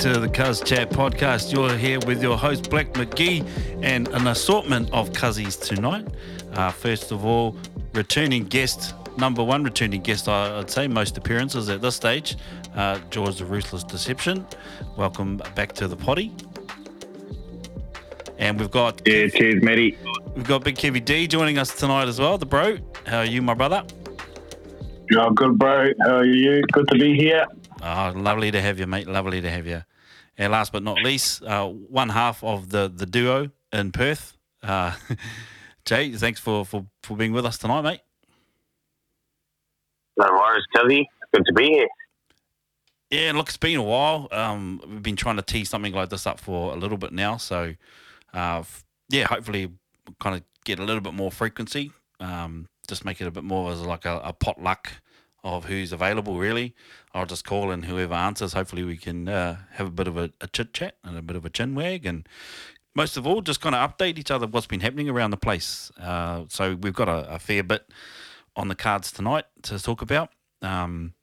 to the Cuz Chat podcast. You're here with your host, Black McGee, and an assortment of Cuzzies tonight. Uh, first of all, returning guest, number one returning guest, I'd say, most appearances at this stage, uh, George the Ruthless Deception. Welcome back to the potty. And we've got. Yeah, cheers, Matty. We've got Big Kevy D joining us tonight as well, the bro. How are you, my brother? Yeah, good, bro. How are you? Good to be here. Oh, lovely to have you, mate. Lovely to have you. And last but not least, uh, one half of the, the duo in Perth. Uh, Jay, thanks for, for, for being with us tonight, mate. No worries, Kelly. Good to be here. Yeah, look, it's been a while. Um, we've been trying to tee something like this up for a little bit now. So, uh, yeah, hopefully, kind of get a little bit more frequency. Um, just make it a bit more as like a, a potluck of who's available, really. I'll just call in whoever answers. Hopefully, we can uh, have a bit of a, a chit chat and a bit of a chin wag. And most of all, just kind of update each other what's been happening around the place. Uh, so, we've got a, a, fair bit on the cards tonight to talk about. Um,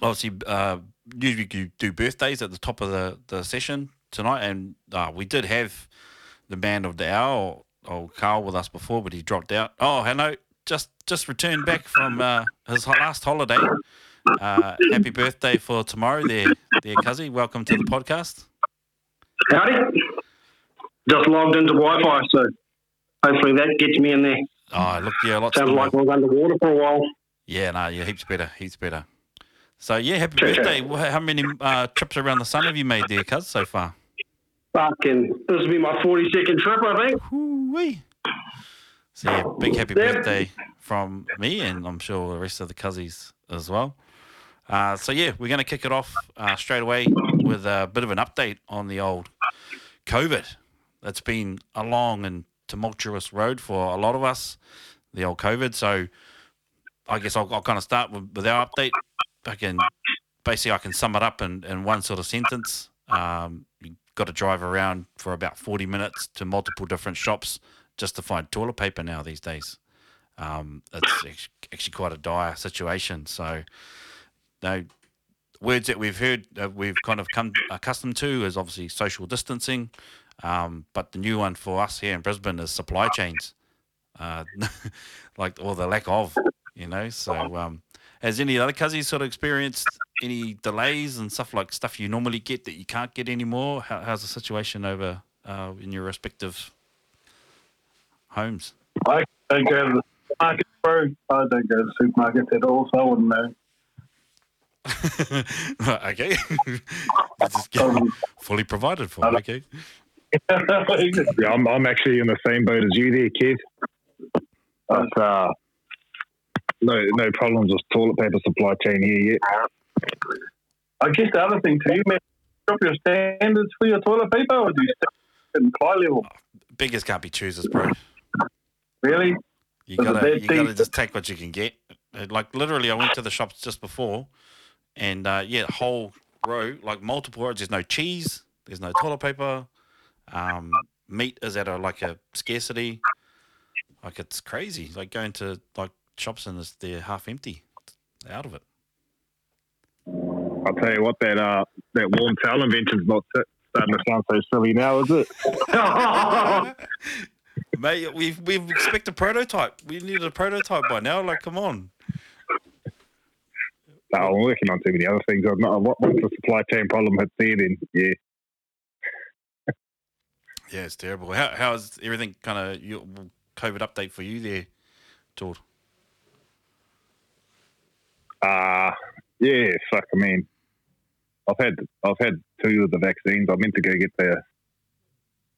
obviously, uh, usually you do birthdays at the top of the, the session tonight. And uh, we did have the man of the hour, old Carl, with us before, but he dropped out. Oh, hello just just returned back from uh, his last holiday. Uh, happy birthday for tomorrow, there, there, Cuzzy. Welcome to the podcast. Howdy. Just logged into Wi-Fi, so hopefully that gets me in there. Oh, look, yeah, lots. Sounds like I was underwater for a while. Yeah, no, yeah, heaps better, heaps better. So yeah, happy birthday. How many uh, trips around the sun have you made there, Cuz, so far? Fucking, this will be my 42nd trip, I think. Ooh-wee. So yeah, big happy birthday from me, and I'm sure the rest of the cuzzies as well. Uh, so yeah, we're going to kick it off uh, straight away with a bit of an update on the old COVID. That's been a long and tumultuous road for a lot of us, the old COVID. So I guess I'll, I'll kind of start with, with our update. I can basically I can sum it up in, in one sort of sentence. Um, you got to drive around for about 40 minutes to multiple different shops just to find toilet paper now these days. Um, it's actually quite a dire situation. So, no words that we've heard, uh, we've kind of come accustomed to is obviously social distancing. Um, but the new one for us here in Brisbane is supply chains, uh, like or the lack of, you know. So, um, has any other cousins sort of experienced any delays and stuff like stuff you normally get that you can't get anymore? How, how's the situation over uh, in your respective homes? I don't go to the supermarket, bro. I don't go to the supermarket at all, so I wouldn't know. okay. um, fully provided for. Okay. yeah, I'm, I'm actually in the same boat as you there, kid. But uh, no no problems with toilet paper supply chain here yet. I guess the other thing too, man, drop your standards for your toilet paper, or do you stay in high level? Beggars can't be choosers, bro. Really? You gotta, you gotta just take what you can get. Uh, like literally, I went to the shops just before, and uh, yeah, whole row, like multiple rows. There's no cheese. There's no toilet paper. Um, meat is at a like a scarcity. Like it's crazy. Like going to like shops and it's, they're half empty. They're out of it. I'll tell you what, that uh, that warm towel invention's not starting to sound so silly now, is it? Mate, we we expect a prototype. We need a prototype by now. Like, come on. No, I'm working on too many other things. I'm not. Once the supply chain problem hits there, then yeah. yeah, it's terrible. How how's everything? Kind of your COVID update for you there, Todd? Uh yeah. Fuck. I mean, I've had I've had two of the vaccines. I meant to go get the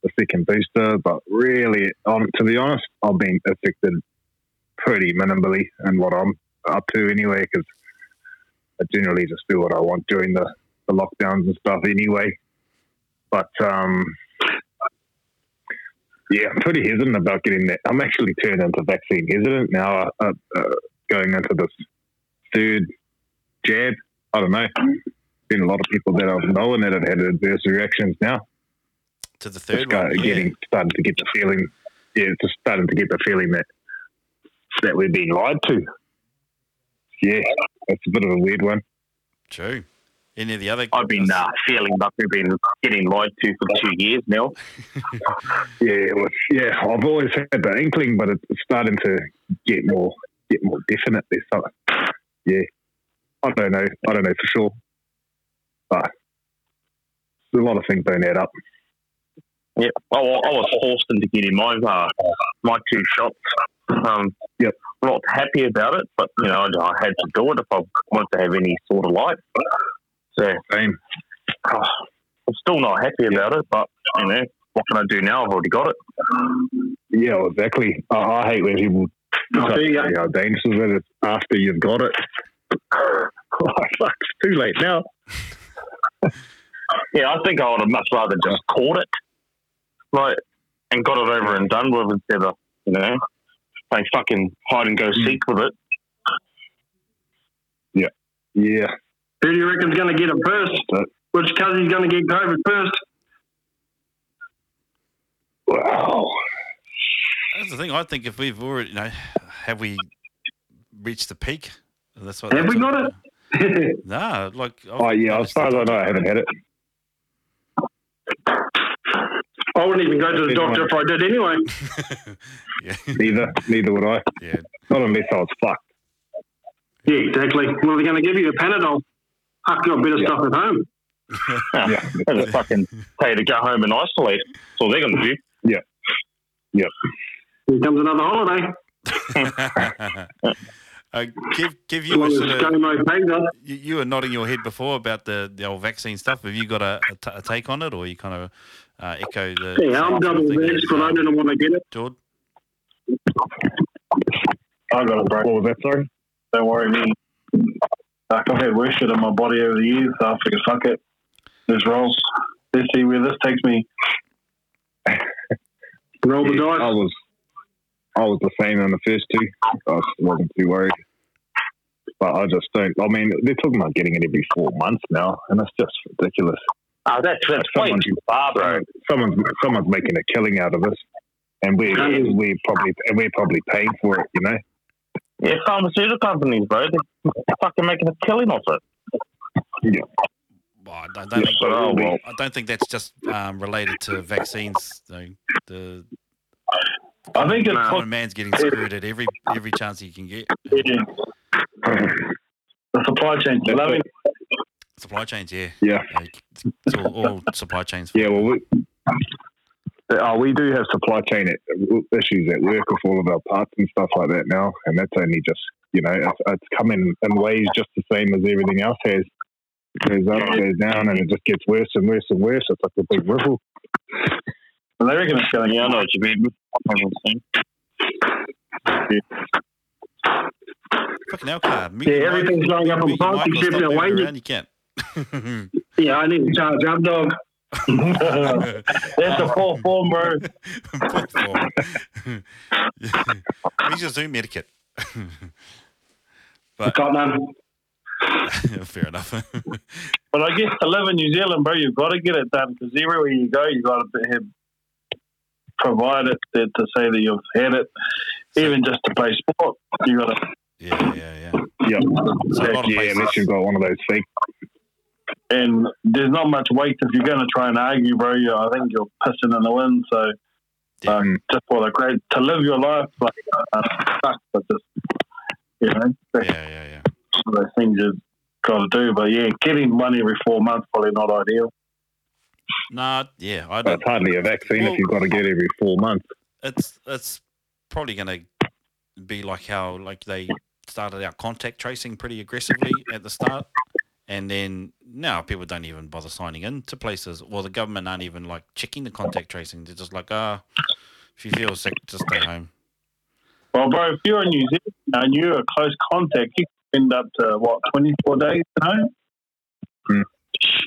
the second booster, but really, um, to be honest, I've been affected pretty minimally in what I'm up to anyway, because I generally just do what I want during the the lockdowns and stuff anyway. But um, yeah, I'm pretty hesitant about getting that. I'm actually turned into vaccine hesitant now. Uh, uh, going into this third jab. I don't know. Been a lot of people that I've known that have had adverse reactions now. To the third go- one. Yeah. getting starting to get the feeling. Yeah, just starting to get the feeling that that we're being lied to. Yeah, that's a bit of a weird one. True. Any of the other? I've been uh, feeling like we've been getting lied to for two years now. Yeah, was, yeah. I've always had the inkling, but it's starting to get more get more definite. There's something. Yeah, I don't know. I don't know for sure, but a lot of things don't add up. Yeah, I, I was forced into getting my uh, my two shots. Um, Yep. I'm not happy about it, but you know I, I had to do it if I wanted to have any sort of life. So Same. oh, I'm still not happy about it, but you know what can I do now? I've already got it. Yeah, well, exactly. I, I hate when people ya. say how dangerous it is after you've got it. oh, fuck, it's too late now. Yeah, I think I would have much rather just caught it, like, and got it over and done with instead of you know playing fucking hide and go hmm. seek with it. Yeah, yeah. Who do you reckon's going to get it first? But- Which cousin's going to get COVID first? wow. That's the thing. I think if we've already, you know, have we reached the peak? That's what. Have we that's got what- it? Nah, like. Oh yeah, as far as I know, I haven't had it. I wouldn't even go to the doctor if I did anyway. yeah, Neither, neither would I. yeah. Not unless I was fucked. Yeah, exactly. Well, they're going to give you a Panadol. I've got better Yeah. stuff at home. Yeah. They just fucking tell you to go home and isolate. That's all they're going to do. Yeah. Yep. Here comes another holiday. uh, give give you a Well, sort the of, ScoMo pays us. you, you were nodding your head before about the, the old vaccine stuff. Have you got a, a, t- a take on it, or you kind of uh, echo the? Yeah, I'm same sort of double thing vexed, as, but I um, didn't want to get it. Jord? I got it, bro. What was that? Sorry. Don't worry me. Like I've had worse shit in my body over the years, so I figured fuck it. Let's roll. Let's see where this takes me. Roll the Yeah, I was, I was the same on the first two. I was- wasn't too worried. But I just don't. I mean, they're talking about getting it every four months now, and it's just ridiculous. Oh, that's, that's way Someone- too far, bro. Someone's someone's making a killing out of us, and we we probably and we're probably paying for it. You know. Yeah, pharmaceutical companies, bro. They're fucking making a killing off it. Well, I don't, don't think, Oh, well. I don't think that's just um, related to vaccines. Though. The I think it's common man's getting screwed at every every chance he can get. Yeah. The supply chain. Loving it. Supply chains, yeah. Yeah. Uh, It's all, all supply chains. Yeah. Well, we, oh, we do have supply chain issues at work with all of our parts and stuff like that now, and that's only just you know it's, it's coming in ways just the same as everything else has. Goes up, goes down, and it just gets worse and worse and worse. It's like a big ripple. They reckon it's going. Yeah, I know what you mean. Fucking hell, car. Yeah, everything's going up in price except our wages. You can't. Yeah, I need to charge up, dog. That's a full form, bro. Poor form. He's a Zoom etiquette. but Got none. fair enough. But I guess to live in New Zealand, bro, you've got to get it done because everywhere you go, you got to have provide it to, to say that you've had it. Even just to play sport, you got to. yeah, yeah, yeah. Yeah, So a yeah, unless you've got one of those fake. And there's not much weight if you're going to try and argue, bro. You, I think you're pissing in the wind. So Yeah. um, just for the great to live your life, like uh, fuck, but just you know, Yeah, yeah, yeah. one of those things you've got to do. But yeah, getting one every four months probably not ideal. Nah, yeah. I don't, it's hardly a vaccine Well- if you've got to get every four months. it's it's probably going to be like how like they started out contact tracing pretty aggressively at the start, and then now people don't even bother signing in to places. Well, the government aren't even like checking the contact tracing. They're just like, ah, if you feel sick, just stay home. Well, bro, if you're in New Zealand and you're a close contact, you can end up to what 24 days at home. Hmm.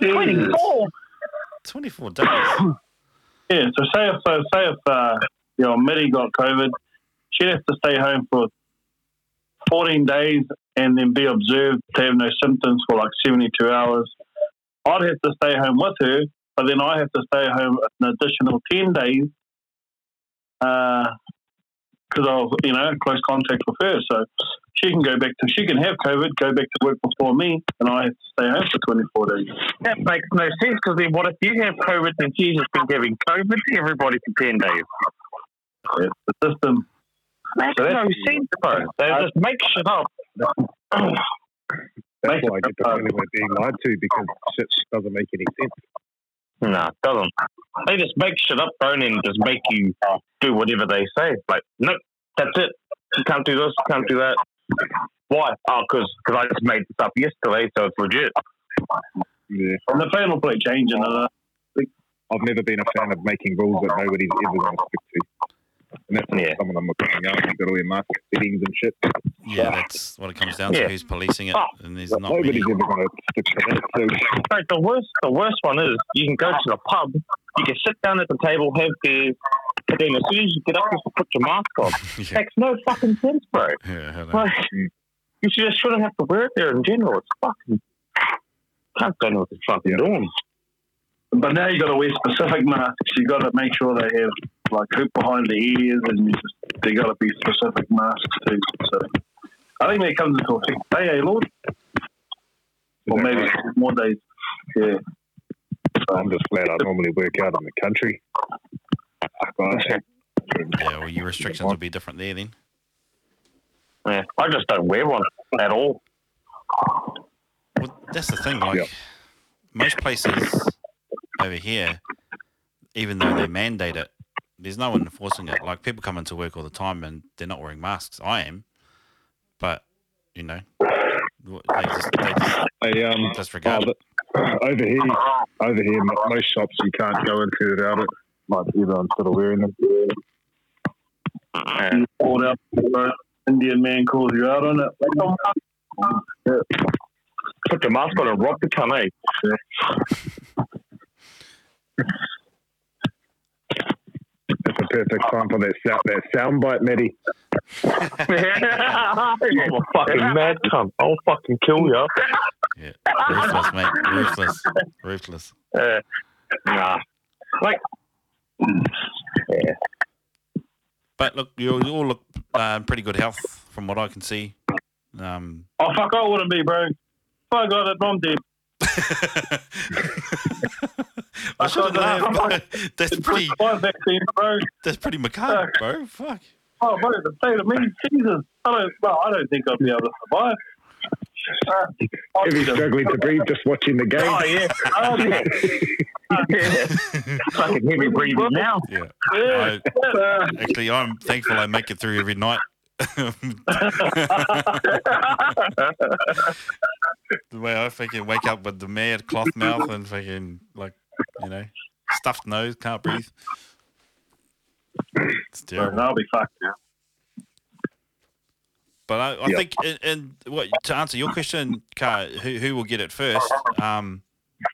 24. 24 days. Yeah, so say if so say if uh, you know Mitty got COVID, she'd have to stay home for 14 days and then be observed to have no symptoms for like 72 hours. I'd have to stay home with her, but then I have to stay home an additional 10 days uh, because I was, you know, close contact with her. So she can go back to, she can have COVID, go back to work before me, and I have to stay home for 24 days. That makes no sense because then what if you have COVID and she's just been having COVID to everybody for 10 days? It's the system. Makes So no that's- sense, bro. They just make shit up. That's why I get the feeling we're being lied to because shit doesn't make any sense. No, it doesn't. They just make shit up, bro, and then just make you do whatever they say. Like, nope, that's it. You can't do this, you can't do that. Why? Oh, because I just made this up yesterday, so it's legit. Yeah. And the final plate changing. Uh, I've never been a fan of making rules that nobody's ever going to stick to. And that's Yeah. some of them are coming out. You've got all your mask settings and shit. Yeah, that's what it comes down to. Yeah. Who's policing it? Oh. And there's But not many. nobody's ever going to stick to that. So, Like, the worst, the worst one is you can go to the pub, you can sit down at the table, have beers, but then as soon as you get up, you have to put your mask on. Yeah, Makes no fucking sense, bro. yeah, Like, you should just shouldn't have to wear it there in general. It's fucking. Can't know what they're fucking Yeah. doing. but now you've got to wear specific masks. You've got to make sure they have like hoop behind the ears, and you just, they got to be specific masks too. So I think that comes into effect today, eh, Lord? Or maybe right? more days. Yeah. I'm just glad I normally work out in the country. Yeah, well, your restrictions will be different there then. Yeah, I just don't wear one at all. Well, that's the thing. Like Yep. most places over here, even though they mandate it, there's no one enforcing it. Like people come into work all the time and they're not wearing masks. I am, but you know, they just they just Hey, um, disregard oh, it. over here, over here, most shops you can't go into without it. Like everyone's sort of wearing them. Yeah. You called out. Indian man calls you out on it. Like, Put the mask on and rock the cunt, eh? It's a perfect time for that sound, that sound bite, Matty. I'm a fucking mad cunt. I'll fucking kill you. Yeah, ruthless, mate. Ruthless, ruthless. Uh, nah. Like, yeah. But look, you you all look uh, in pretty good health from what I can see. Um, oh, fuck, I wouldn't be, bro. Fuck, I got it. I'm dead. I shouldn't laugh. but That's pretty. Five vaccines, bro. That's pretty macabre, bro. Fuck. Oh, bro, the state of me, Jesus. I don't, well, I don't think I'd be able to survive. Uh, I'd If be he's struggling to breathe just watching the game. Oh, yeah. I'd be- yeah. fucking heavy breathing now. Yeah. yeah. I, Uh, actually, I'm thankful I make it through every night. the way I fucking wake up with the mad cloth mouth and fucking like you know stuffed nose, can't breathe. It's terrible. I'll be fucked. But I, I Yeah. think, and, and what to answer your question, Car, who who will get it first? Um,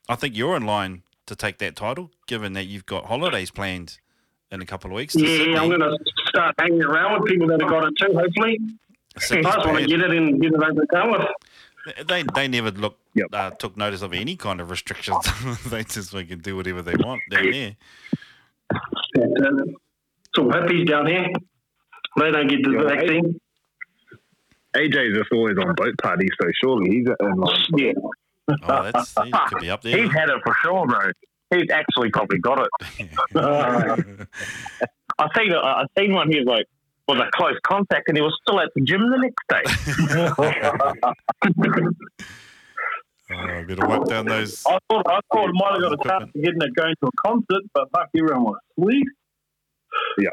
I think you're in line to take that title, given that you've got holidays planned in a couple of weeks. To Yeah, I'm going to start hanging around with people that have got it too, hopefully. I just want to get it and get it over the done with. They they never look Yep. uh, took notice of any kind of restrictions. they just fucking do whatever they want down there. But, uh, It's all hippies down here. They don't get the Yeah, vaccine. AJ's just always on boat parties, so surely he's in line. Yeah. Oh, that's he could be up there. He's had it for sure, bro. He's actually probably got it. I seen it. I seen one. He was like was a close contact, and he was still at the gym the next day. I better wipe down those. I thought I thought I might have got a chance of getting it going to a concert, but fuck, everyone was asleep. Yeah.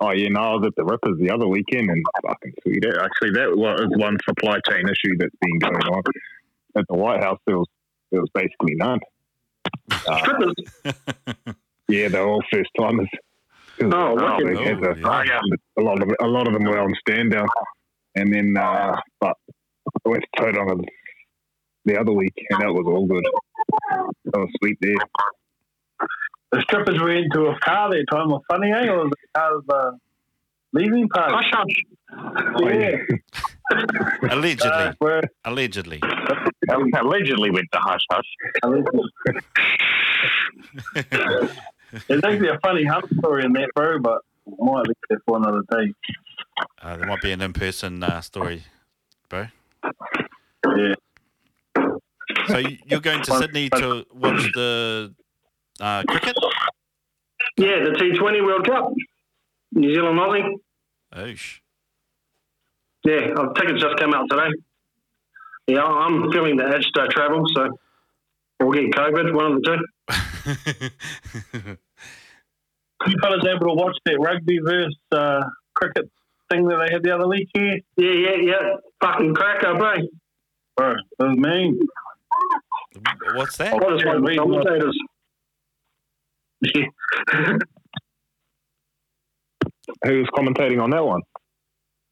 Oh yeah, no, I was at the Rippers the other weekend and fucking sweet. Actually, that was one supply chain issue that's been going on at the White House. There was there was basically none. Uh, yeah, they're all first timers. Oh, wicked. They had the- Oh, yeah. a lot of a lot of them were on stand down, and then uh, but I went to Tauranga the other week, and that was all good. That was sweet there. The strippers were into a car that time. Was funny, eh? Or was it car of uh, leaving party? Hush, hush. Yeah. Allegedly. Uh, Allegedly. Allegedly went to hush hush. It's actually a funny hunt story in that, bro, but I might leave that for another day. Uh, there might be an in-person uh, story, bro. Yeah. So you- you're going to Sydney to watch the uh, cricket? Yeah, the T20 World Cup. New Zealand Aussie. Oosh. Yeah, our tickets just came out today. Yeah, I'm feeling the itch to travel, so we'll get COVID, one of the two. You fellas able to watch that rugby versus uh, cricket thing that they had the other week here? Yeah, yeah, yeah. Fucking cracker, bro. Bro, it was mean. What's that? What is one the commentators? Yeah. Who was commentating on that one?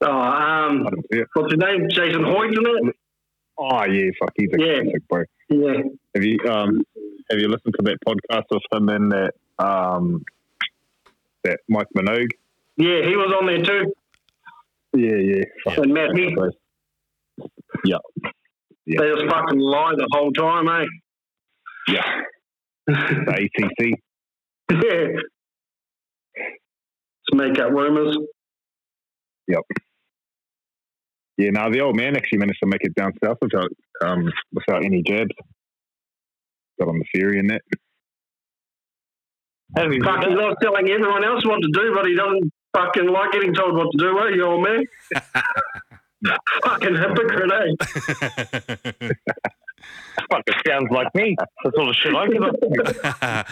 oh, I um, didn't see it. what's his name? Jason Hoyte, isn't it? Oh yeah, fuck, he's a Yeah. classic, bro. Yeah. Have you um have you listened to that podcast with him and that um that Mike Minogue? Yeah, he was on there too. Yeah, yeah. Fuck, And Matt Heath. Yeah. Yeah. They just fucking lie the whole time, eh? Yeah. The ACC. Yeah. To make up rumours. Yep. Yeah, now the old man actually managed to make it down south without um without any jabs. Got on the ferry and that. Have you Fuck, he's not telling everyone else what to do, but he doesn't fucking like getting told what to do, eh, you old man? fucking hypocrite, eh? Fuck, it sounds like me. That's all the shit I get up to.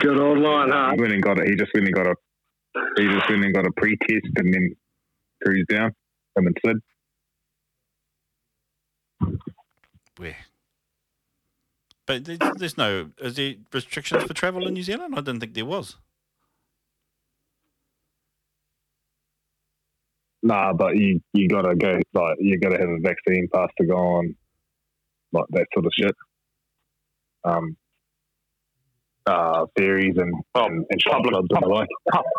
Good old line, huh? He went and got it. He just went and got a. He just went and got a pre-test and then cruised down. Him and Sid. Where? But there's, there's no is there restrictions for travel in New Zealand? I didn't think there was. Nah, but you you gotta go like you gotta have a vaccine pass to go on, like that sort of shit. Um, uh, ferries and Oh, and, and shop public- clubs and the like.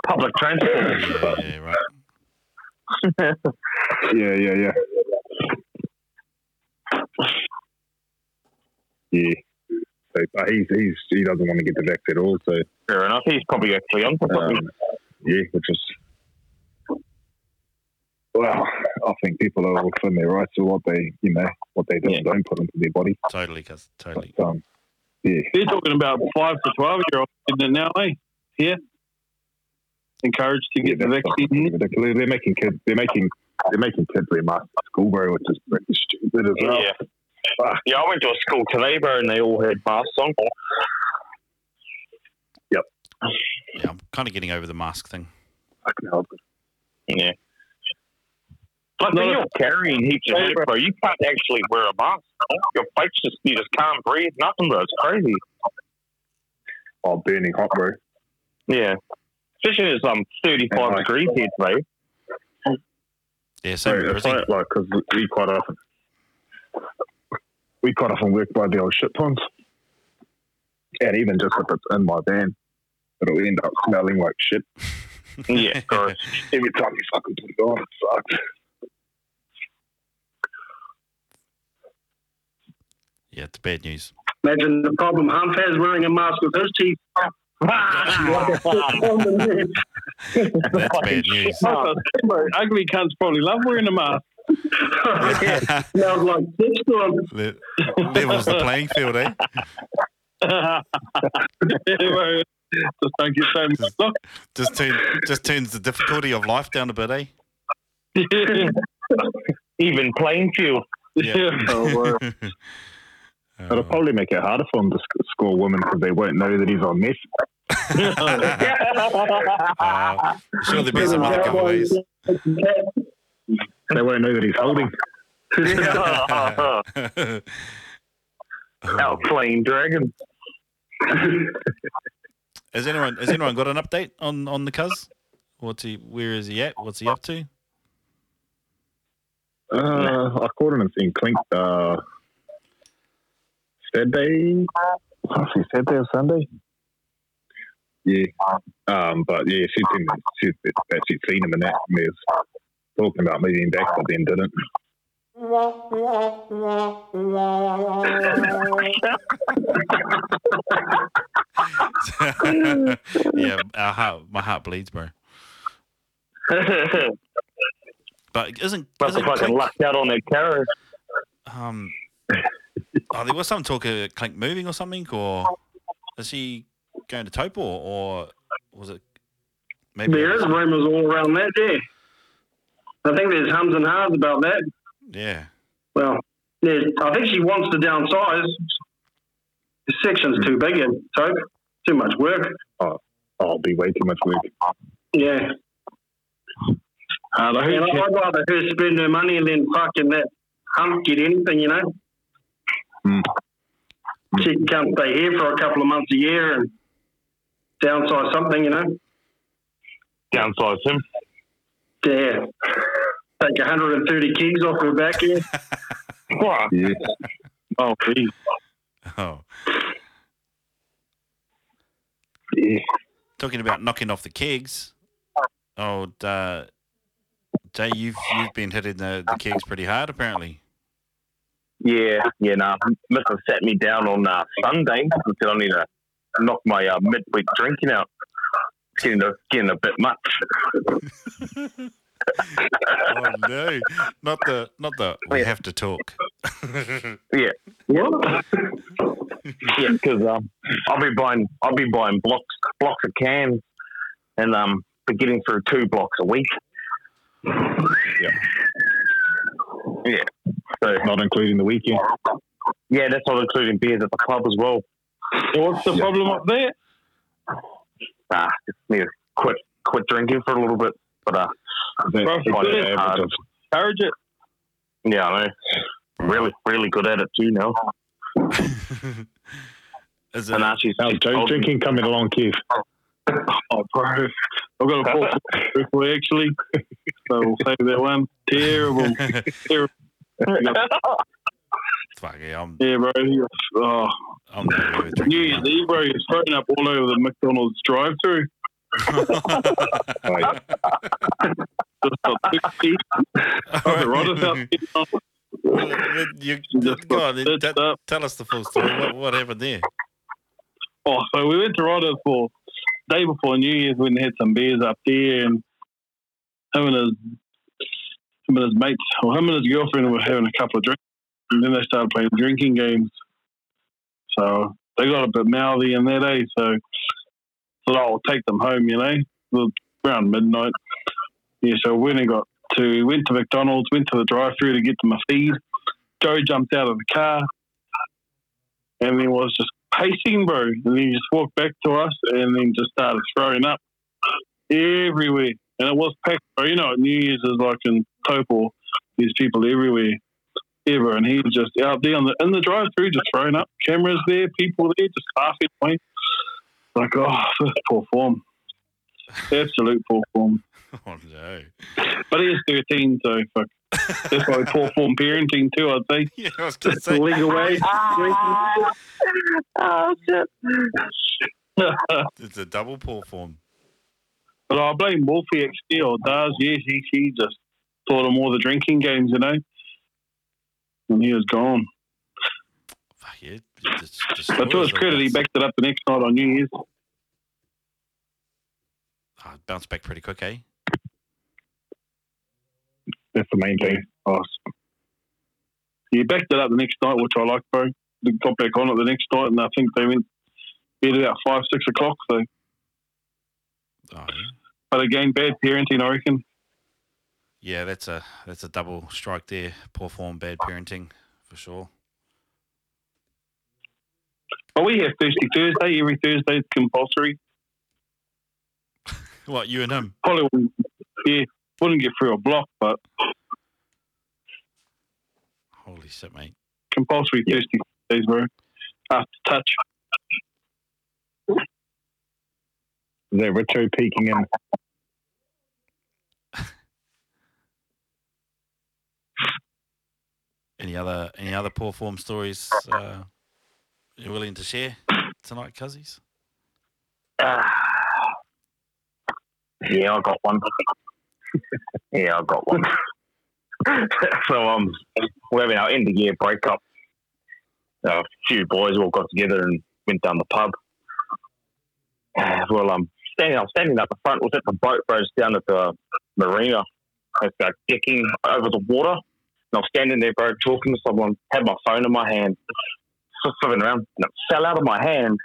Public transport. Yeah, yeah, right. Yeah, yeah, yeah. Yeah. So, but he's he's he doesn't want to get the vax at all. So Fair enough. He's probably actually on to something. um, yeah, which is well, I think people are within their rights to what they you know what they do and don't put into their body. Totally, cuz totally. But, um, yeah, They're talking about five to twelve year olds getting it now, eh? Here. Encouraged to get yeah, the vaccine. ridiculous. They're making kids. They're making they're making kids wear masks at school, bro, which is pretty stupid as well. Yeah. Yeah, I went to a school today, bro, and they all had masks on. Yep. Yeah, I'm kind of getting over the mask thing. Fucking hell. Yeah. But when No. you're carrying heaps of shit, bro, you can't actually wear a mask. Your face just you just can't breathe, nothing, bro. It's crazy. Oh, burning hot, bro. Yeah. Especially it's um thirty five degrees here today. Yeah, same Bro, with it's Brizzy. like, like, because we quite often we quite often work by the old shit tons, and even just if it's in my van, it'll end up smelling like shit Yeah, gross. every time you fucking put it on. It sucks. Yeah, it's bad news. Imagine the problem Humph has wearing a mask with his teeth. That's bad news. Ugly cunts probably love wearing a mask. Smells like sex to 'em. Le- Levels the playing field, eh? Bro, Just don't get so much look. Just turn, just turns the difficulty of life down a bit, eh? Even playing field. Yeah. Oh, wow. It'll probably make it harder for him to sc- score women because they won't know that he's on this. Uh, sure, there'll be some other giveaways. They won't know that he's holding. Out playing dragon. Has anyone has anyone got an update on on the cuz? What's he? Where is he at? What's he up to? Uh, I caught it in Clink uh, Saturday. I see Saturday or Sunday. Yeah. Um, but yeah, she's been she's actually seen him in that. And was talking about moving back, but then didn't. yeah, our heart, my heart bleeds, bro. But isn't Must isn't have fucking Clink, lucked out on that carrot. um, oh, there was some talk of Clink moving or something, or is he going to Taupo, or was it maybe? There is rumours all around that, yeah. I think there's hums and hars about that. Yeah, Well, there's, I think she wants to downsize. The section's too big in Taupo. Too much work. Oh, it'll be way too much work. Yeah. Uh, I And heard I'd rather her spend her money and then fucking that hump get anything, you know? Hmm. She can come stay here for a couple of months a year and downsize something, you know? Downsize him. Yeah. Take 130 kegs off her back here. What? Yeah. Oh, geez. oh, yeah. talking about knocking off the kegs. Oh, uh, Jay, you've you've been hitting the, the kegs pretty hard, apparently. Yeah, yeah, nah. Mister sat me down on uh, Sunday and said I need to knock my uh, midweek drinking out. It's getting a, getting a bit much. oh no, not the not the. We Yeah. have to talk. yeah. What? Yeah, because um, I'll be buying I'll be buying blocks blocks of cans and um, be getting through two blocks a week. Yeah. Yeah. So Not including the weekend. yeah, that's not including beers at the club as well. So what's the problem up there? Ah, just need to quit quit drinking for a little bit. But uh, That, Bro, that's it's the hard. average Courage it. yeah, I know. Really, really good at it too now. Is it, And she's, How's she's Joe's told me- drinking coming along, Kev? Oh, bro. I've got a four for actually. So we'll save that one. Terrible. Terrible. Fuck yeah, I'm Yeah, bro. Oh, I'm New drinking. Year's Eve, bro. He's throwing up all over the McDonald's drive through. Oh, yeah. Just got two teeth. The Rodders. Well, well, you, Just go on, stitched t- tell us the full story. What, what happened there? Oh, so we went to Rodders for day before New Year's. We had some beers up there, and him and his him and his mates, or him and his girlfriend, were having a couple of drinks, and then they started playing drinking games. So they got a bit mouthy in that, eh? So thought I'll take them home, you know, around midnight. Yeah, so we and got to went to McDonald's, went to the drive-through to get them a feed. Joe jumped out of the car, and then was just pacing, bro. And then he just walked back to us and then just started throwing up everywhere. And it was packed, bro. You know New Year's is like in Taupo. There's people everywhere, ever. And he was just out there on the, in the drive through, just throwing up. Cameras there, people there, just laughing. Like, oh, this poor form. Absolute poor form. Oh no. But he is 13, so fuck. That's probably poor form parenting too, I'd say. Yeah, I was gonna say. legal way. Ah. oh shit! It's a double pull form. But I blame Wolfie XD or Daz. Yes, he, he just taught him all the drinking games, you know. And he was gone. Yeah. Just, But to his credit, he backed it up the next night on New Year's. Oh, bounced back pretty quick, eh? That's the main thing. Oh, he backed it up the next night, which I like, bro. They got back on it the next night, and I think they went bed about five, six o'clock. So, Oh yeah. but again, bad parenting, I reckon. Yeah, that's a that's a double strike there. Poor form, bad parenting, for sure. But we have Thirsty Thursday every Thursday. It's compulsory. What you and him? Probably wouldn't, yeah, wouldn't get through a block, but Holy shit, mate. compulsory Thirsty Thursdays, bro. After touch. Is that Richo peeking in? Any other any other poor form stories uh, you're willing to share tonight, Cuzzies? Uh, yeah, I got one. yeah, I got one. so um, we're having our end of year breakup. A few boys all got together and went down the pub. Uh, well, I'm standing. I'm standing at the front. Was at the boat bros down at the marina. I was like decking over the water. And I was standing there, bro, talking to someone. Had my phone in my hand, swimming around, and it fell out of my hand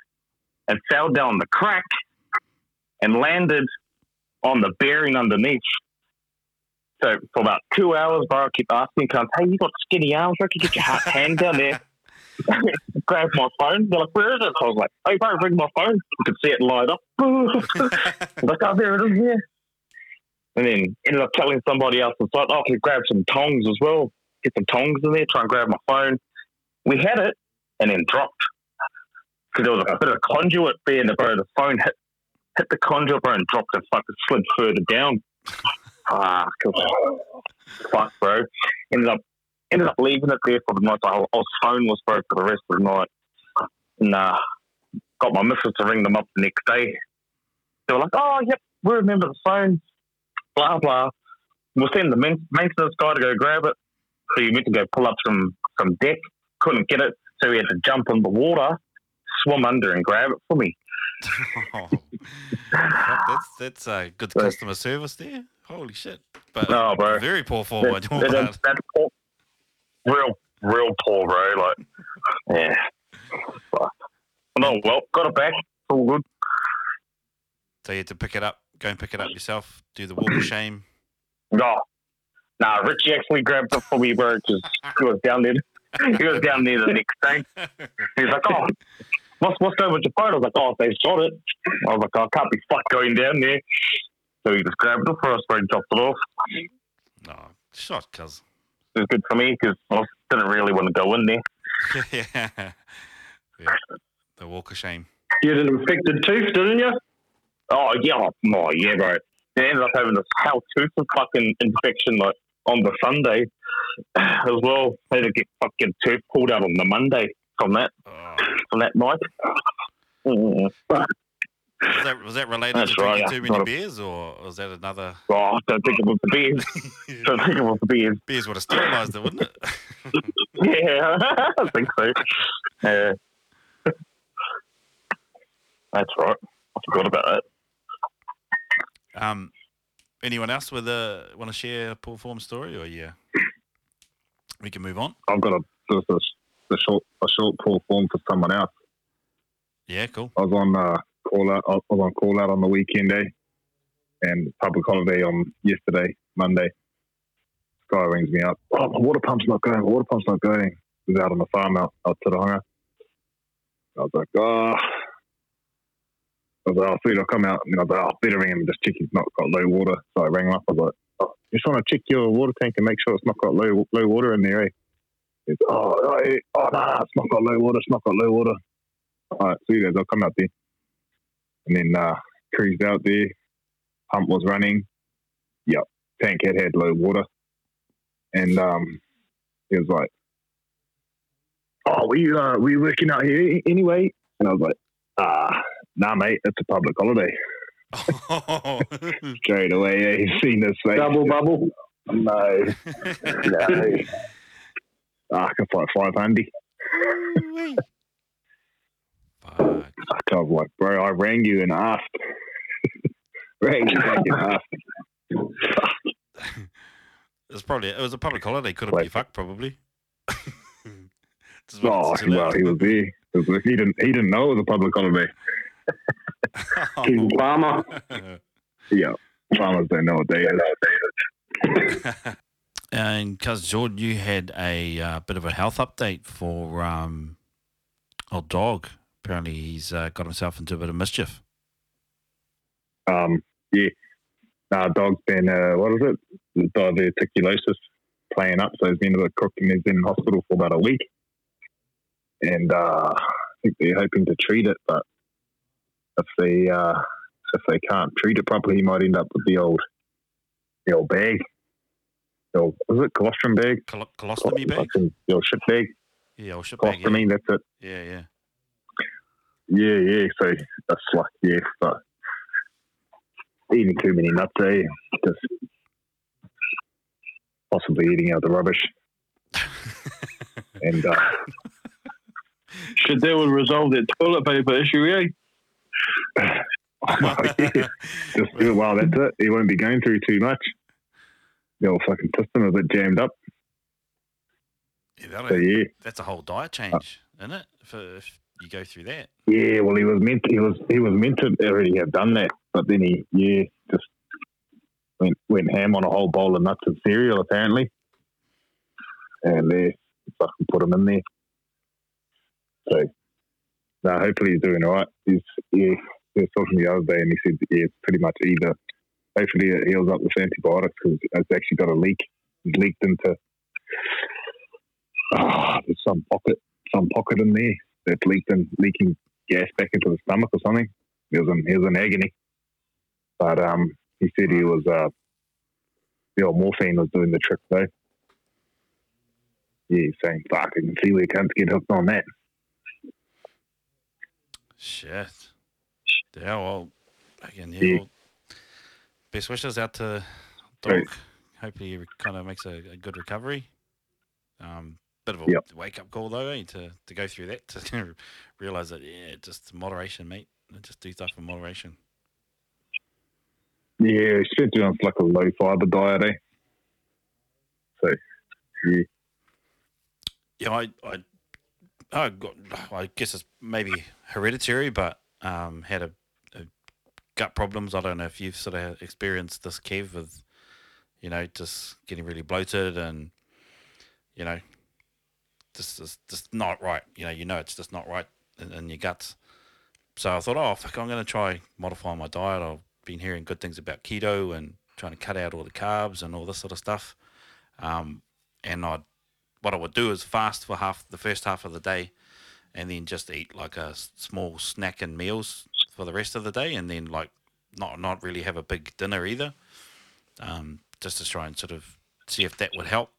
and fell down the crack and landed on the bearing underneath. So for about two hours, bro, I keep asking, "Come, hey, you got skinny arms? Where can you get your ha- hand down there?" Grab my phone. They're like, "Where is it?" So I was like, "Hey, bro, bring my phone." You could see it light up. like, oh, there it is. Yeah. And then ended up telling somebody else. It's like, "Oh, can you grab some tongs as well? Get some tongs in there. Try and grab my phone." We had it, and then dropped because there was a bit of conduit there, and the bro, the phone hit hit the conduit, bro, and dropped and fucking slid further down. Fuck, fuck, bro. Ended up ended up leaving it there for the night. Phone was broke for the rest of the night. And uh, got my missus to ring them up the next day. They were like, "Oh, yep, we remember the phone." Blah blah. We'll send the maintenance guy to go grab it. So you meant to go pull up some some deck. Couldn't get it, so he had to jump in the water, swim under, and grab it for me. Oh, that's that's uh, good customer service there. Holy shit! But No, bro. very poor form That- that- part. that's, that's poor. real, real poor, bro. Like, yeah. Fuck. No, well, got it back. All good. So you had to pick it up, go and pick it up yourself, do the walk of shame. No, nah, Richie actually grabbed it for me, bro. Because he was down there. He was down there the next day. He was like, "Oh, what's what's going with your phone?" I was like, "Oh, they've shot it." I was like, "Oh, I can't be fucked going down there." So he just grabbed it for us, bro, and dropped it off. No, shot, cuz. It was good for me because I didn't really want to go in there. yeah. yeah. The walk of shame. You had an infected tooth, didn't you? Oh yeah, oh yeah, bro. They ended up having this hell tooth of fucking infection like on the Sunday as well. They had to get fucking tooth pulled out on the Monday from that Oh, from that night. Was that was that related That's to drinking right, too many a- beers, or was that another? Oh, I don't think it was the beers. don't think it was the beers. beers would have sterilised it, wouldn't it? Yeah, I think so. Yeah. That's right. I forgot about that. um, anyone else with a want to share a poor form story, or yeah, we can move on. I've got a a, a short a short poor form for someone else. Yeah, cool. I was on uh, call out. I was on call out on the weekend day, and public holiday on yesterday, Monday. Guy rings me up. Oh, my water pump's not going. My water pump's not going. He was out on the farm out out to the hunger. I was like, oh. I was like, oh, sweet, I'll come out. And I was like, oh, better ring him and just check he's not got low water. So I rang him up. I was like, oh, just want to check your water tank and make sure it's not got low low water in there, eh? He's, oh, oh, eh, oh, no, it's not got low water. It's not got low water. All right, sweet as I'll come out there. And then uh, cruised out there. Pump was running. Yep, tank had had low water. And um, he was like, "Oh, we uh, we working out here anyway?" And I was like, "Ah, nah, mate, it's a public holiday." Oh. Straight away, yeah, he's seen this face. Double bubble. No, no. Ah, I can fight five handy. Fuck. I was like, bro, I rang you and asked. rang you back and asked. It was probably it was a public holiday. Could have been fucked probably. Oh, well, he was there. He didn't. He didn't know it was a public holiday. He's a farmer. Yeah, farmers don't know what they is. and because Jordan, you had a uh, bit of a health update for um, old dog. Apparently, he's uh, got himself into a bit of mischief. Um, yeah, nah, dog's been uh, what is it? Diverticulosis playing up, so he's been a bit crooked and he's been in hospital for about a week. And uh, I think they're hoping to treat it, but if they uh, if they can't treat it properly, he might end up with the old the old bag. your, is it colostrum bag? Col- colostomy bag. Fucking Your shit bag. Yeah, or shit bag. Yeah, that's it. yeah. yeah. Yeah, yeah. So that's like, yeah, but eating too many nuts, eh? Just possibly eating out the rubbish. and uh, Shit, that would resolve that toilet paper issue, eh? Yeah, just well, that's it. He won't be going through too much. The old fucking system is a bit jammed up. Yeah, So yeah, that's a whole diet change, isn't it? If, if you go through that. yeah. Well, he was meant he was he was meant to already have done that, but then he yeah just went went ham on a whole bowl of nuts and cereal apparently, and they fucking put him in there. So, hopefully he's doing all right. He's. He was talking the other day, and he said yeah, it's pretty much either. Hopefully it heals up with antibiotics because it's actually got a leak. It's leaked into. Ah, there's some pocket, some pocket in there that's leaked leaking gas back into the stomach or something. He was in he was in agony. But um he said he was uh the old morphine was doing the trick though. Yeah, saying fuck I can see where can't get hooked on that. Shit. Yeah, well, again, yeah. Yeah. Well, best wishes out to Right. Hopefully he kind of makes a, a good recovery. Um, bit of a Yep. wake up call though, eh, to, to go through that to realize that yeah, just moderation, mate. Just do stuff in moderation. Yeah, been doing like a low fiber diet, eh? So yeah. Yeah, I, I, I got. I guess it's maybe hereditary, but um, had a, a gut problems. I don't know if you've sort of experienced this, Kev, with you know just getting really bloated and you know this is just not right. You know, you know it's just not right in, in your guts. So I thought, oh fuck, I'm going to try modifying my diet. I've been hearing good things about keto and trying to cut out all the carbs and all this sort of stuff. Um, and I, what I would do is fast for half the first half of the day, and then just eat like a small snack and meals for the rest of the day, and then like not not really have a big dinner either. Um, just to try and sort of see if that would help.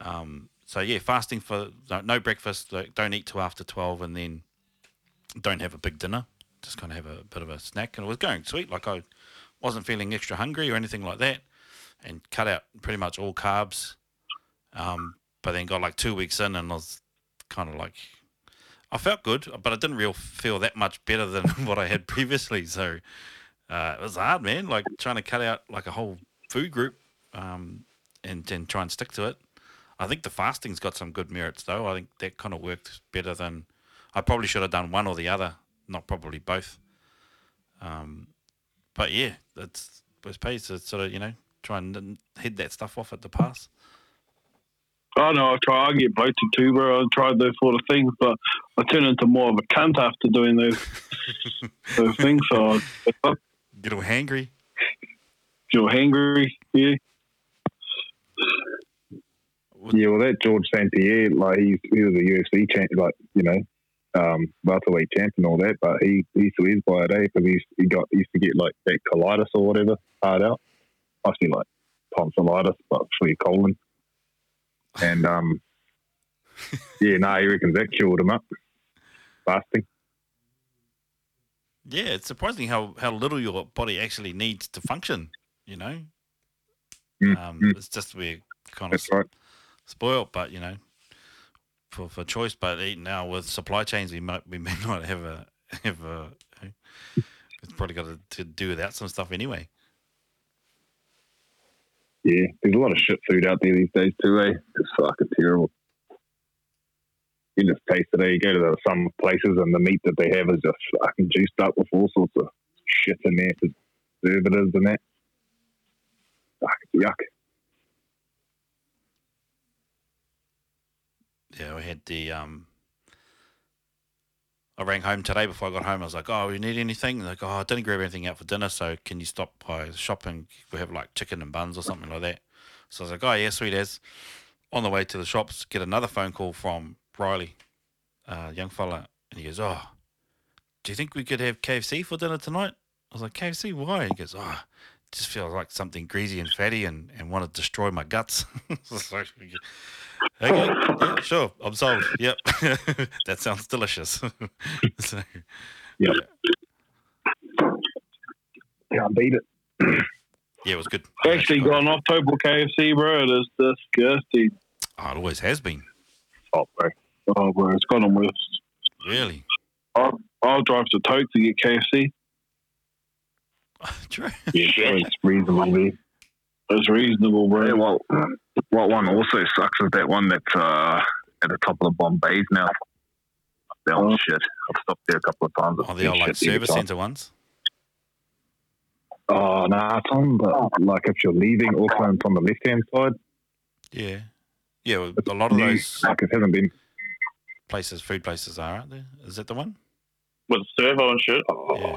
Um, so yeah, fasting for no, no breakfast, like, don't eat till after twelve, and then don't have a big dinner. Just kind of have a bit of a snack, and it was going sweet. Like I wasn't feeling extra hungry or anything like that, and cut out pretty much all carbs. Um, but then got like two weeks in, and I was kind of like, I felt good, but I didn't real feel that much better than what I had previously. So uh, it was hard, man. Like trying to cut out like a whole food group, um, and and try and stick to it. I think the fasting's got some good merits though. I think that kind of worked better than I probably should have done one or the other, not probably both. Um, but yeah, it's it pays to sort of you know try and head that stuff off at the pass. I know I try. I get bloated too, bro. I tried those sort of things, but I turn into more of a cunt after doing those those things. So I Get all hangry. feel hangry. Yeah, Yeah, well, that George St. Pierre, like he, he was a UFC champ, like you know, um, welterweight champ and all that. But he he swears by it, eh? Because he he got he used to get like that colitis or whatever hard out. Must be like tonsillitis, but for your colon. And um, yeah, no, he reckons that cured him up. Fasting. Yeah, it's surprising how, how little your body actually needs to function. You know, Mm, um, mm. it's just we're kind of right. spoiled, but you know, for for choice. But now with supply chains, we might we may not have a have a. It's probably got to, to do without some stuff anyway. Yeah, there's a lot of shit food out there these days too, eh? It's fucking terrible. You just taste it, eh? You go to the, some places and the meat that they have is just fucking juiced up with all sorts of shit in there, preservatives and that. Fuck, yuck. Yeah, we had the um. I rang home today before I got home. I was like, "Oh, you need anything?" Like, "Oh, I didn't grab anything out for dinner, so can you stop by the shop and we have like chicken and buns or something like that?" So I was like, "Oh yeah, sweet as." On the way to the shops, get another phone call from Riley, uh, young fella, and he goes, "Oh, do you think we could have KFC for dinner tonight?" I was like, "KFC? Why?" He goes, "Oh, just feel like something greasy and fatty and, and want to destroy my guts. Okay, yeah, sure, I'm sold. Yep, that sounds delicious. so, Yeah. Can't beat it. yeah, it was good. Actually, gone off total KFC, bro. It is disgusting. Oh, it always has been. Oh, bro. Oh, bro, it's gone on worse. Really? I'll, I'll drive to Tote to get KFC. True. Yeah, it's reasonable there. It's reasonable, bro. Yeah, well, what one also sucks is that one that's uh, at the top of the Bombays now. That one's shit. I've stopped there a couple of times. Oh, they are like service centre ones. Oh, no, it's on the, like if you're leaving Auckland, it's on the left hand side. Yeah. Yeah, well, a lot of New- those Like it hasn't been. places, food places are, aren't there? Is that the one? With servo and shit. Oh, Yeah.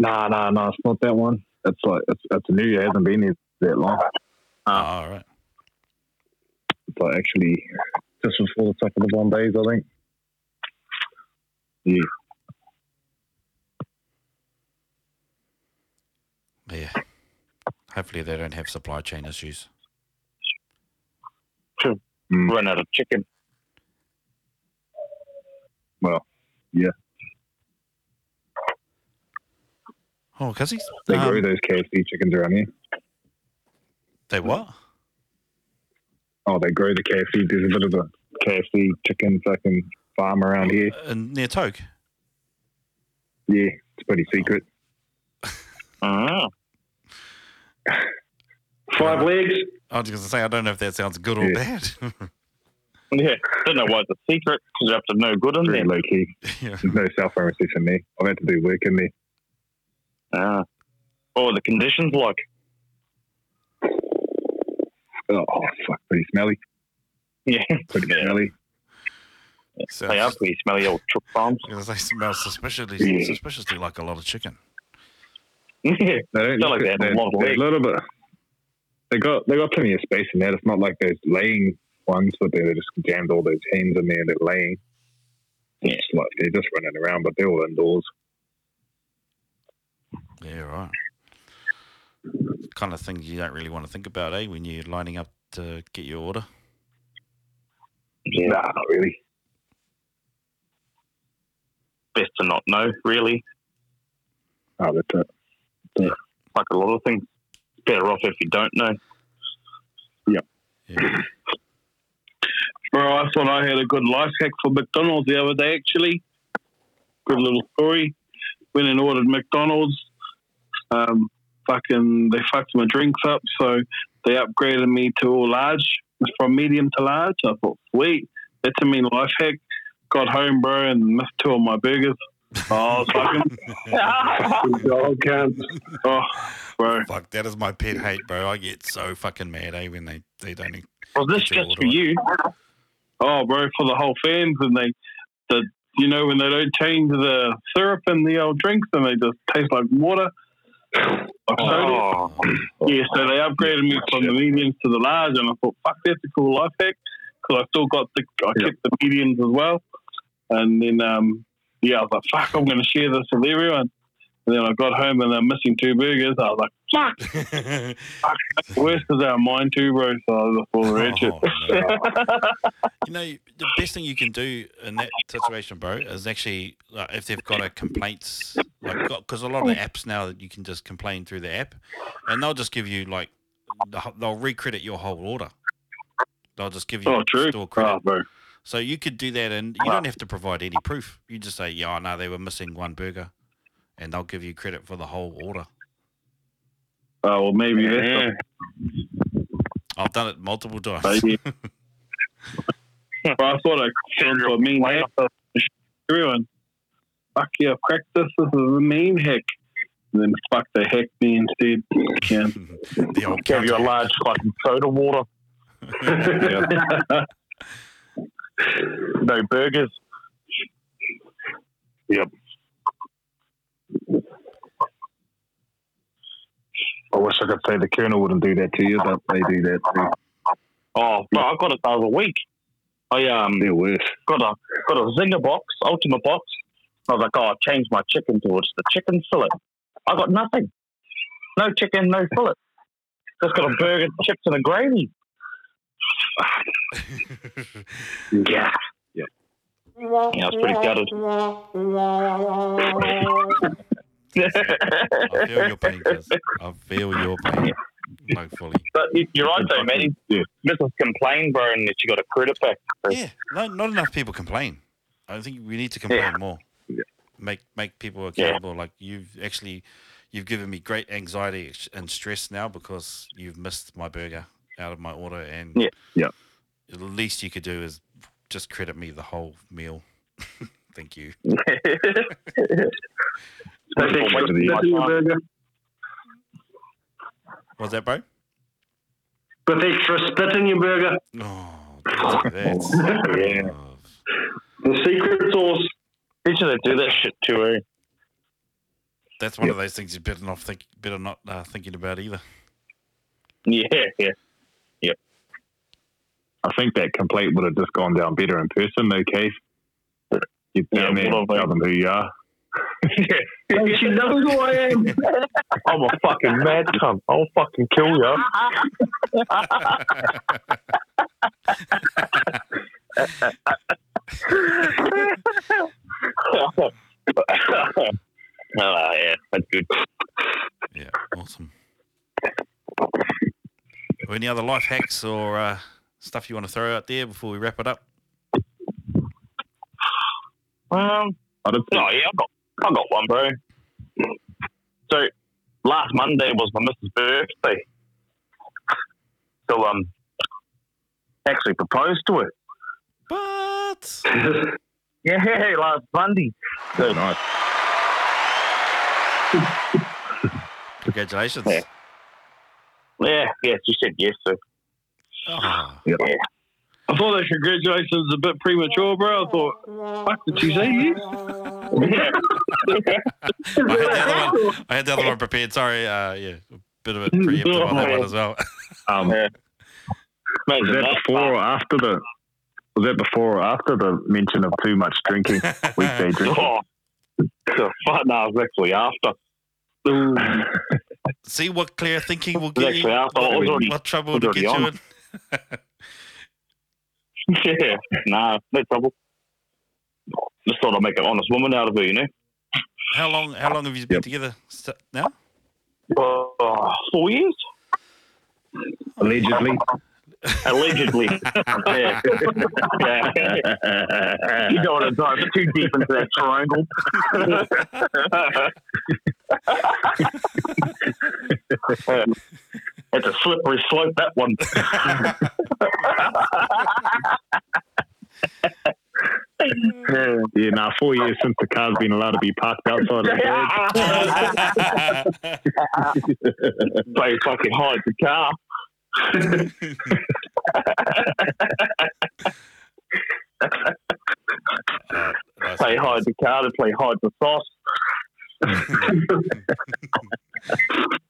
Nah, nah, nah, it's not that one. It's like, it's, it's new. year. It hasn't been here that long. Uh, oh, all right. It's like actually just before the top of the Bombays, I think. Yeah. Yeah. Hopefully they don't have supply chain issues. Hmm. Run out of chicken. Oh, cuzzies? They Um, grow those KFC chickens around here. They what? Oh, they grow the KFC. There's a bit of a KFC chicken fucking farm around here. Uh, near Toke? Yeah, it's pretty secret. Ah. Five legs. I was just going to say, I don't know if that sounds good or Yeah. bad. Yeah. I don't know why it's a secret because you have to know good in Very there. low key. yeah. There's no cell phone reception there. I've had to do work in there. Ah. What were the conditions like? Oh, fuck, pretty smelly. Yeah. Pretty Yeah. smelly. So They are pretty smelly old truck farms. I was going to say, smells suspiciously, Yeah. suspiciously like a lot of chicken. Yeah. They don't Feel like look- they have a they're- lot of they're a little bit. They got they got plenty of space in there. It's not like those laying ones, but they just jammed all those hens in there and they're laying. Yeah. It's like they're just running around, but they're all indoors. Yeah, right. Kind of thing you don't really want to think about, eh, when you're lining up to get your order. Yeah. Nah, not really. Best to not know, really. Oh, that's it. Like a lot of things. Better off if you don't know. Yeah. Bro, I thought I had a good life hack for McDonald's the other day, actually. Good little story. Went and ordered McDonald's. Um, fucking, they fucked my drinks up, so they upgraded me to all large, from medium to large. I thought, sweet. That's a mean life hack. Got home, bro, and missed two of my burgers. Oh, fucking, Dog cunt. oh, bro. Fuck, that is my pet hate, bro. I get so fucking mad, eh, when they, they don't. Was this just for you? Oh, bro, for the whole fans, and they, the, you know, when they don't change the syrup in the old drinks, and they just taste like water. Oh, Yeah, so they upgraded me from the mediums to the large, and I thought, fuck, that's a cool life hack because I still got the, I Yeah. kept the mediums as well, and then um, yeah, I was like, fuck, I'm going to share this with everyone. And then I got home and they're missing two burgers. I was like, fuck, worse because they're mine too, bro. So I was just all oh, wretched. Oh, no. you know, the best thing you can do in that situation, bro, is actually like, if they've got a complaints, like because a lot of the apps now that you can just complain through the app, and they'll just give you like they'll recredit your whole order. They'll just give you Oh, true. store credit. Oh, bro. So you could do that, and you don't have to provide any proof. You just say, "Yeah, no, they were missing one burger," and they'll give you credit for the whole order. Oh, well, maybe that's yeah. I've done it multiple times. Oh, yeah. Bro, I thought I found a mean hack. Everyone, fuck yeah, I've cracked this. This is a main hack. And then fuck the heck me instead. Yeah. the old Gave you a counter- large fucking soda water. No burgers. I wish I could say the colonel wouldn't do that to you, but they do that too. Oh, bro, I got it the other week. I um They're worse. got a got a zinger box, ultimate box. I was like, oh, I'll change my chicken towards the chicken fillet. I got nothing. No chicken, no fillet. Just got a burger, chips, and a gravy. Yeah. Yeah, I was pretty gutted. I feel your pain. I feel your pain. No, fully. but you- you're right though, man. Yeah. Mrs. Complain, bro, and that you got a credit back. Yeah, no, not enough people complain. I think we need to complain Yeah. more. Yeah. Make make people accountable. Like you've actually, you've given me great anxiety and stress now because you've missed my burger out of my order, and Yeah. Yeah. the least you could do is just credit me the whole meal. Thank you. That's extra Wait, spit your burger. Was that, bro? With extra spit in your burger. Oh, that's, Yeah. oh, The secret sauce. Usually they do that shit too, eh? that's one of those things you better not think, better not uh, thinking about either. Yeah, yeah. Yeah. I think that complaint would have just gone down better in person, though, Keith. You Yeah, down there, tell them who you are. Hey, she knows who I am. I'm a fucking mad cunt. I'll fucking kill you. oh, yeah, that's good. Yeah, awesome. Any other life hacks or uh, stuff you want to throw out there before we wrap it up? Um, I did no, yeah, I've got, I've got one, bro. So, last Monday was my missus' birthday. So, um, actually proposed to her. But Yeah, last Monday. So, nice. congratulations. Yeah. yeah, yeah, she said yes. So, Oh, I thought that congratulations was a bit premature, bro. I thought, fuck, did she say yes? yeah. I had the other one. I had the other one prepared. Sorry. Uh, yeah, a bit of a preemptive on that one as well. Um, was that that. before or after the? Was that before or after the mention of too much drinking, weekday drinking? Oh, the fuck, no, it was actually after. See what clear thinking will It was get you. actually after. I already, What trouble was to already get you on. in? yeah, nah, no trouble. Just thought I'd make an honest woman out of her, you know? How long? How long have you been Yep. together now? Uh, four years? Allegedly. Allegedly. yeah. yeah. You don't want to dive too deep into that triangle. it's a slippery slope, that one. yeah, now four years since the car's been allowed to be parked outside of the garage. Play fucking hide the car. Uh, nice. Play hide the car to play hide the sauce.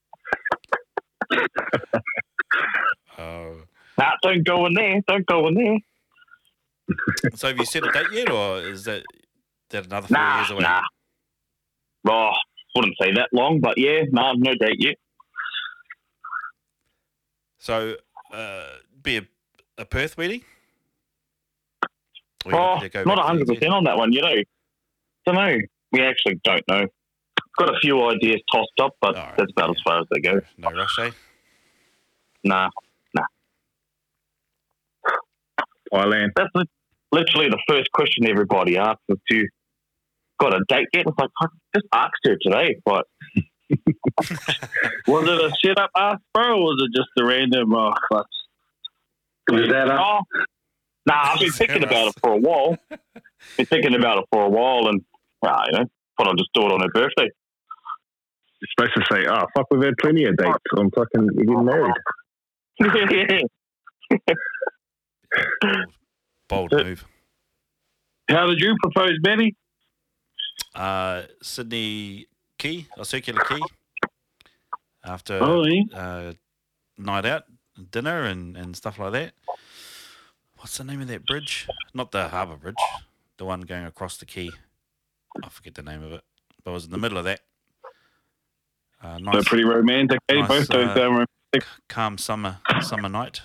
Oh. Nah, don't go in there. Don't go in there. So have you set a date yet, or is that that another four Nah, years away? nah. Oh, wouldn't say that long, but yeah, nah, no date yet. So, uh, be a, a Perth wedding? Or Oh, looking to go not back hundred percent on that one, you know. Don't know. We actually don't know. Got a few ideas tossed up, but Alright, that's about as far as they go. No rush, eh? Nah, nah. Thailand. that's li- literally the first question everybody asks is, "Do you got a date yet?" It's like I just asked her today, but Was it a set up ask, bro, or was it just a random, oh, fuck. Was that a, oh, nah, I've been thinking about it for a while. Been thinking about it for a while, and ah, you know, thought I'd just do it on her birthday. You're supposed to say, oh, fuck, we've had plenty of dates. I'm fucking we're getting married. Bold, bold move. How did you propose, Benny? Uh, Sydney Key, or Circular Quay. After Oh, yeah. uh, night out, dinner, and, and stuff like that. What's the name of that bridge? Not the Harbour Bridge, the one going across the quay. I forget the name of it, but it was in the middle of that. Uh, nice, pretty romantic. Eh? Nice, Both those uh, romantic. calm summer summer night.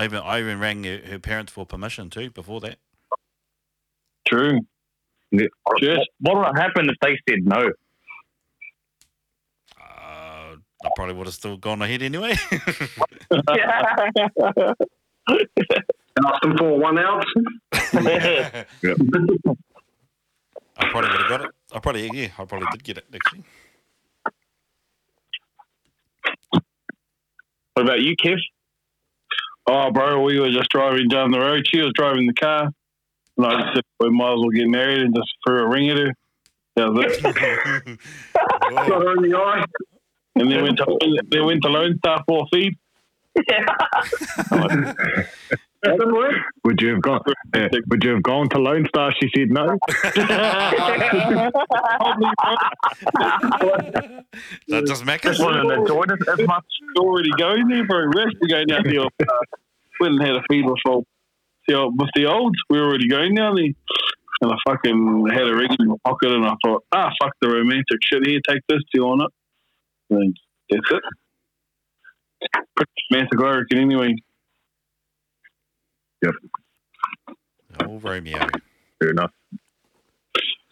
I even I even rang her, her parents for permission too before that. True. Yeah. Just What would have happened if they said no? Uh, I probably would have still gone ahead anyway. And ask them for one ounce. I probably would have got it. I probably yeah, I probably did get it actually. What about you, Kev? Oh, bro, we were just driving down the road. She was driving the car. And I just said, we might as well get married and just threw a ring at her. That was it. Got her in the eye. And then went to, then went to Lone Star for a feed. That's the word. Would you have gone? Uh, would you have gone to Lone Star? She said no. that just make us. Just wouldn't enjoy it as much. already going there, for a bro. We're actually going down there. Uh, went and had a feed before. The old, with the olds, we were already going down there. And I fucking had a ring in my pocket and I thought, ah, fuck the romantic shit here, take this, do you want it? And that's it. Pretty romantic, I reckon, anyway. Oh, Romeo. Fair enough.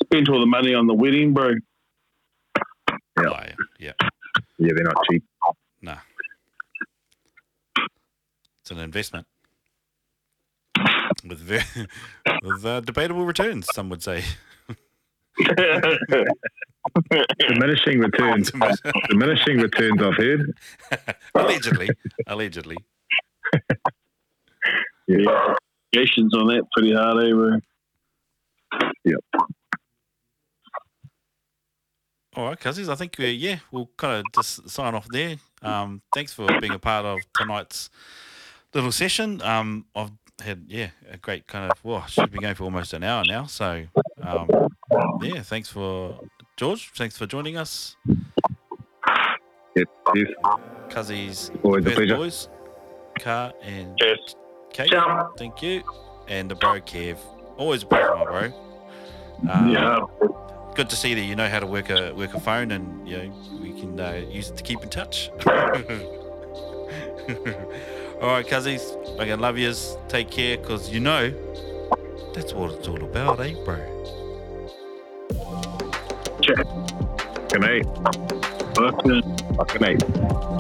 Spent all the money on the wedding, bro. Yeah. Oh, yeah. yeah. Yeah, they're not cheap. Nah. It's an investment with very, with uh, debatable returns. Some would say. Diminishing returns. Diminishing returns. I've heard. allegedly, allegedly. Yeah. Patience on that pretty hard, eh, bro? All right, cousins. I think uh, yeah, we'll kind of just sign off there. Um, thanks for being a part of tonight's little session. Um, I've had yeah a great kind of well, should be going for almost an hour now. So um, yeah, thanks for George. Thanks for joining us, Yep. Yes. cousins, Always a Perth pleasure. boys, Car and Cheers. Kate. Ciao. Thank you, and the bro Kev. Always a pleasure, my bro. Um, yeah. good to see that you know how to work a work a phone and you know we can uh, use it to keep in touch. all right, cousins, I can love yous. Take care, cause you know that's what it's all about, eh, bro? Good night. Fucking- Good night.